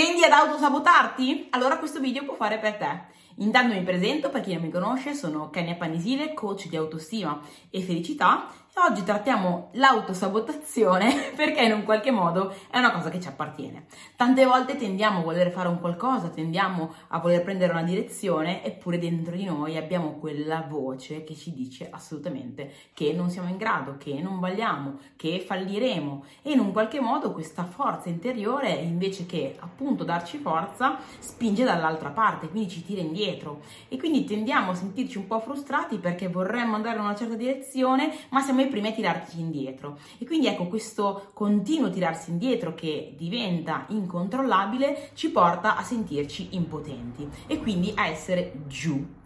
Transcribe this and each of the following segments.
Tendi ad autosabotarti? Allora questo video può fare per te. Intanto mi presento, per chi non mi conosce, sono Kenya Panisile, coach di autostima e felicità Oggi trattiamo l'autosabotazione perché in un qualche modo è una cosa che ci appartiene. Tante volte tendiamo a voler fare un qualcosa, tendiamo a voler prendere una direzione, eppure dentro di noi abbiamo quella voce che ci dice assolutamente che non siamo in grado, che non vogliamo, che falliremo e in un qualche modo questa forza interiore invece che appunto darci forza spinge dall'altra parte, quindi ci tira indietro e quindi tendiamo a sentirci un po' frustrati perché vorremmo andare in una certa direzione ma siamo i primi a tirarci indietro. E quindi ecco, questo continuo tirarsi indietro che diventa incontrollabile ci porta a sentirci impotenti e quindi a essere giù.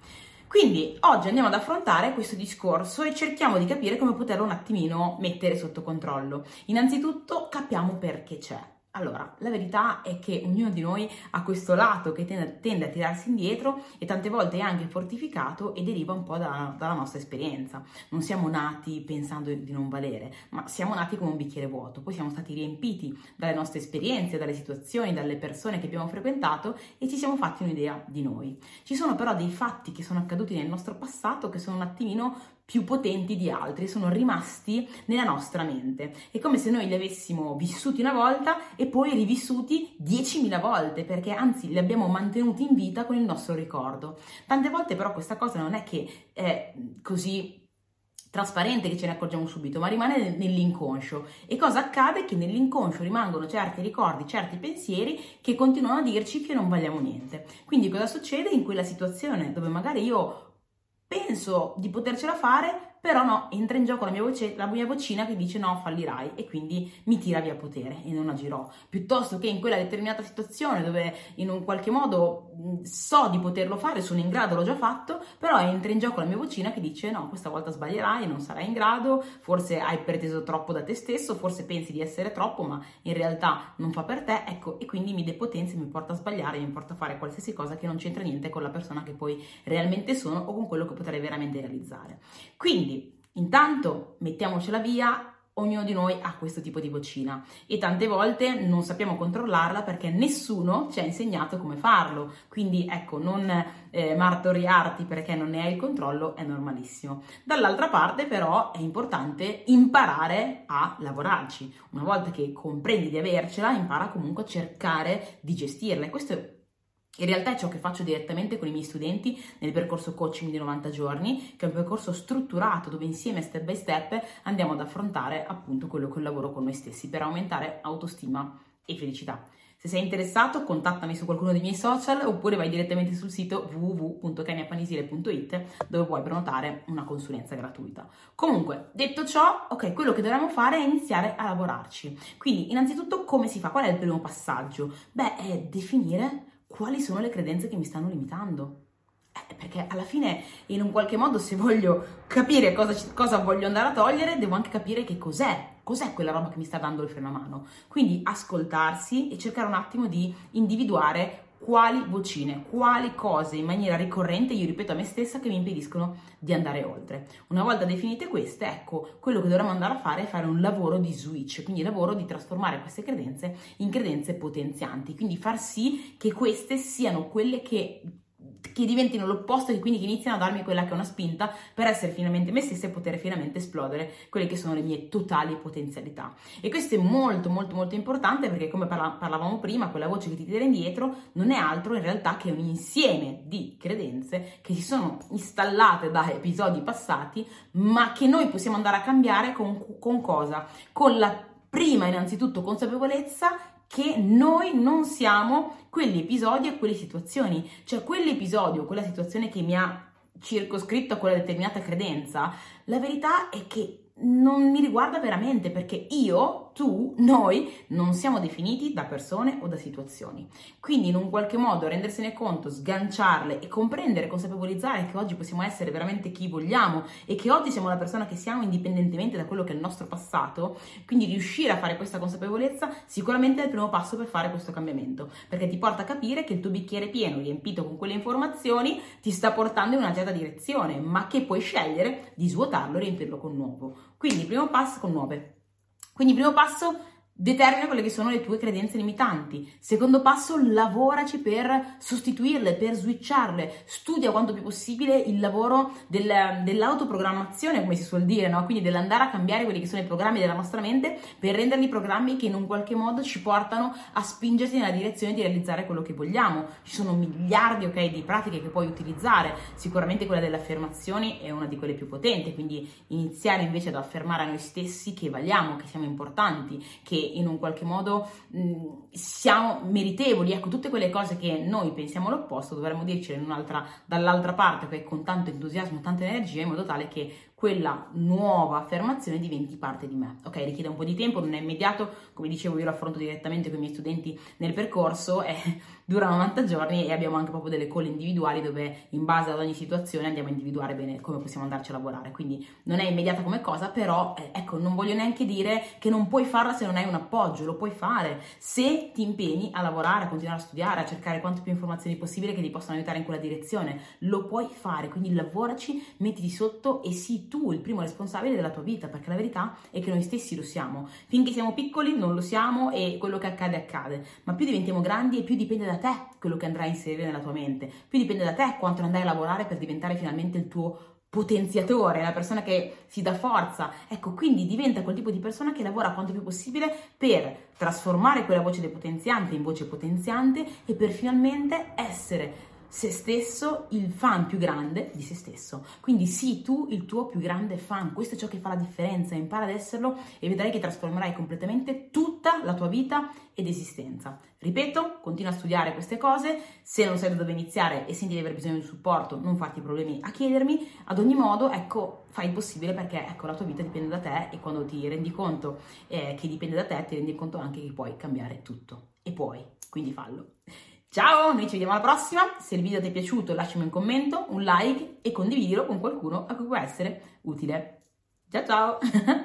Quindi oggi andiamo ad affrontare questo discorso e cerchiamo di capire come poterlo un attimino mettere sotto controllo. Innanzitutto capiamo perché c'è. Allora, la verità è che ognuno di noi ha questo lato che tende, tende, a tirarsi indietro e tante volte è anche fortificato e deriva un po' da, dalla nostra esperienza. Non siamo nati pensando di non valere, ma siamo nati come un bicchiere vuoto, poi siamo stati riempiti dalle nostre esperienze, dalle situazioni, dalle persone che abbiamo frequentato e ci siamo fatti un'idea di noi. Ci sono però dei fatti che sono accaduti nel nostro passato che sono un attimino più potenti di altri, sono rimasti nella nostra mente. È come se noi li avessimo vissuti una volta e poi rivissuti 10.000 volte, perché anzi li abbiamo mantenuti in vita con il nostro ricordo. Tante volte però questa cosa non è che è così trasparente che ce ne accorgiamo subito, ma rimane nell'inconscio. E cosa accade? Che nell'inconscio rimangono certi ricordi, certi pensieri che continuano a dirci che non valiamo niente. Quindi cosa succede in quella situazione dove magari io penso di potercela fare, però no, entra in gioco la mia, voce, la mia vocina che dice no, fallirai e quindi mi tira via potere e non agirò. Piuttosto che in quella determinata situazione dove in un qualche modo so di poterlo fare, sono in grado, l'ho già fatto, però entra in gioco la mia vocina che dice no, questa volta sbaglierai, non sarai in grado, forse hai preteso troppo da te stesso, forse pensi di essere troppo, ma in realtà non fa per te, ecco, e quindi mi depotenzia, mi porta a sbagliare, mi porta a fare qualsiasi cosa che non c'entra niente con la persona che poi realmente sono o con quello che potrei veramente realizzare. Quindi intanto mettiamocela via, ognuno di noi ha questo tipo di vocina e tante volte non sappiamo controllarla perché nessuno ci ha insegnato come farlo. Quindi ecco, non eh, martoriarti perché non ne hai il controllo è normalissimo. Dall'altra parte però è importante imparare a lavorarci. Una volta che comprendi di avercela, impara comunque a cercare di gestirla. Questo è in realtà è ciò che faccio direttamente con i miei studenti nel percorso coaching di 90 giorni, che è un percorso strutturato dove insieme step by step andiamo ad affrontare appunto quello che è il lavoro con noi stessi per aumentare autostima e felicità. Se sei interessato, contattami su qualcuno dei miei social oppure vai direttamente sul sito www.keniapanisile.it dove puoi prenotare una consulenza gratuita. Comunque, detto ciò, ok, quello che dobbiamo fare è iniziare a lavorarci. Quindi, innanzitutto, come si fa? Qual è il primo passaggio? Beh, è definire quali sono le credenze che mi stanno limitando. Eh, perché alla fine, in un qualche modo, se voglio capire cosa, cosa, voglio andare a togliere, devo anche capire che cos'è, cos'è quella roba che mi sta dando il freno a mano. Quindi ascoltarsi e cercare un attimo di individuare quali vocine, quali cose in maniera ricorrente io ripeto a me stessa che mi impediscono di andare oltre. Una volta definite queste, ecco, quello che dovremmo andare a fare è fare un lavoro di switch, quindi il lavoro di trasformare queste credenze in credenze potenzianti, quindi far sì che queste siano quelle che che diventino l'opposto e quindi che iniziano a darmi quella che è una spinta per essere finalmente me stessa e poter finalmente esplodere quelle che sono le mie totali potenzialità. E questo è molto molto molto importante perché come parla- parlavamo prima, quella voce che ti tira indietro non è altro in realtà che un insieme di credenze che si sono installate da episodi passati, ma che noi possiamo andare a cambiare con, con cosa? Con la prima innanzitutto consapevolezza che noi non siamo quegli episodi e quelle situazioni, cioè quell'episodio, quella situazione che mi ha circoscritto a quella determinata credenza, la verità è che non mi riguarda veramente perché io, tu, noi non siamo definiti da persone o da situazioni. Quindi in un qualche modo rendersene conto, sganciarle e comprendere, consapevolizzare che oggi possiamo essere veramente chi vogliamo e che oggi siamo la persona che siamo indipendentemente da quello che è il nostro passato, quindi riuscire a fare questa consapevolezza sicuramente è il primo passo per fare questo cambiamento, perché ti porta a capire che il tuo bicchiere pieno, riempito con quelle informazioni, ti sta portando in una certa direzione, ma che puoi scegliere di svuotarlo e riempirlo con nuovo. Quindi primo passo con nuove. Quindi primo passo determina quelle che sono le tue credenze limitanti. Secondo passo, lavoraci per sostituirle, per switcharle. Studia quanto più possibile il lavoro del, dell'autoprogrammazione, come si suol dire, no? Quindi dell'andare a cambiare quelli che sono i programmi della nostra mente per renderli programmi che in un qualche modo ci portano a spingersi nella direzione di realizzare quello che vogliamo. Ci sono miliardi, ok, di pratiche che puoi utilizzare. Sicuramente quella delle affermazioni è una di quelle più potenti, quindi iniziare invece ad affermare a noi stessi che valiamo, che siamo importanti, che in un qualche modo mh, siamo meritevoli, ecco, tutte quelle cose che noi pensiamo l'opposto dovremmo dircele dall'altra parte, con tanto entusiasmo, tanta energia, in modo tale che quella nuova affermazione diventi parte di me. Ok, richiede un po' di tempo, non è immediato, come dicevo io lo affronto direttamente con i miei studenti nel percorso, eh, dura 90 giorni e abbiamo anche proprio delle call individuali dove in base ad ogni situazione andiamo a individuare bene come possiamo andarci a lavorare. Quindi non è immediata come cosa, però eh, ecco, non voglio neanche dire che non puoi farla se non hai un appoggio, lo puoi fare se ti impegni a lavorare, a continuare a studiare, a cercare quante più informazioni possibile che ti possano aiutare in quella direzione. Lo puoi fare, quindi lavoraci, mettiti sotto e sii tu il primo responsabile della tua vita, perché la verità è che noi stessi lo siamo. Finché siamo piccoli non lo siamo e quello che accade accade, ma più diventiamo grandi e più dipende da te quello che andrai a inserire nella tua mente, più dipende da te quanto andrai a lavorare per diventare finalmente il tuo potenziatore, la persona che si dà forza. Ecco, quindi diventa quel tipo di persona che lavora quanto più possibile per trasformare quella voce depotenziante in voce potenziante e per finalmente essere se stesso il fan più grande di se stesso. Quindi sii tu il tuo più grande fan, questo è ciò che fa la differenza, impara ad esserlo e vedrai che trasformerai completamente tutta la tua vita ed esistenza. Ripeto, continua a studiare queste cose, se non sai da dove iniziare e senti di aver bisogno di supporto, non farti problemi a chiedermi, ad ogni modo, ecco, fai il possibile perché ecco, la tua vita dipende da te e quando ti rendi conto eh, che dipende da te, ti rendi conto anche che puoi cambiare tutto e puoi, quindi fallo. Ciao, noi ci vediamo alla prossima. Se il video ti è piaciuto lasciami un commento, un like e condividilo con qualcuno a cui può essere utile. Ciao ciao!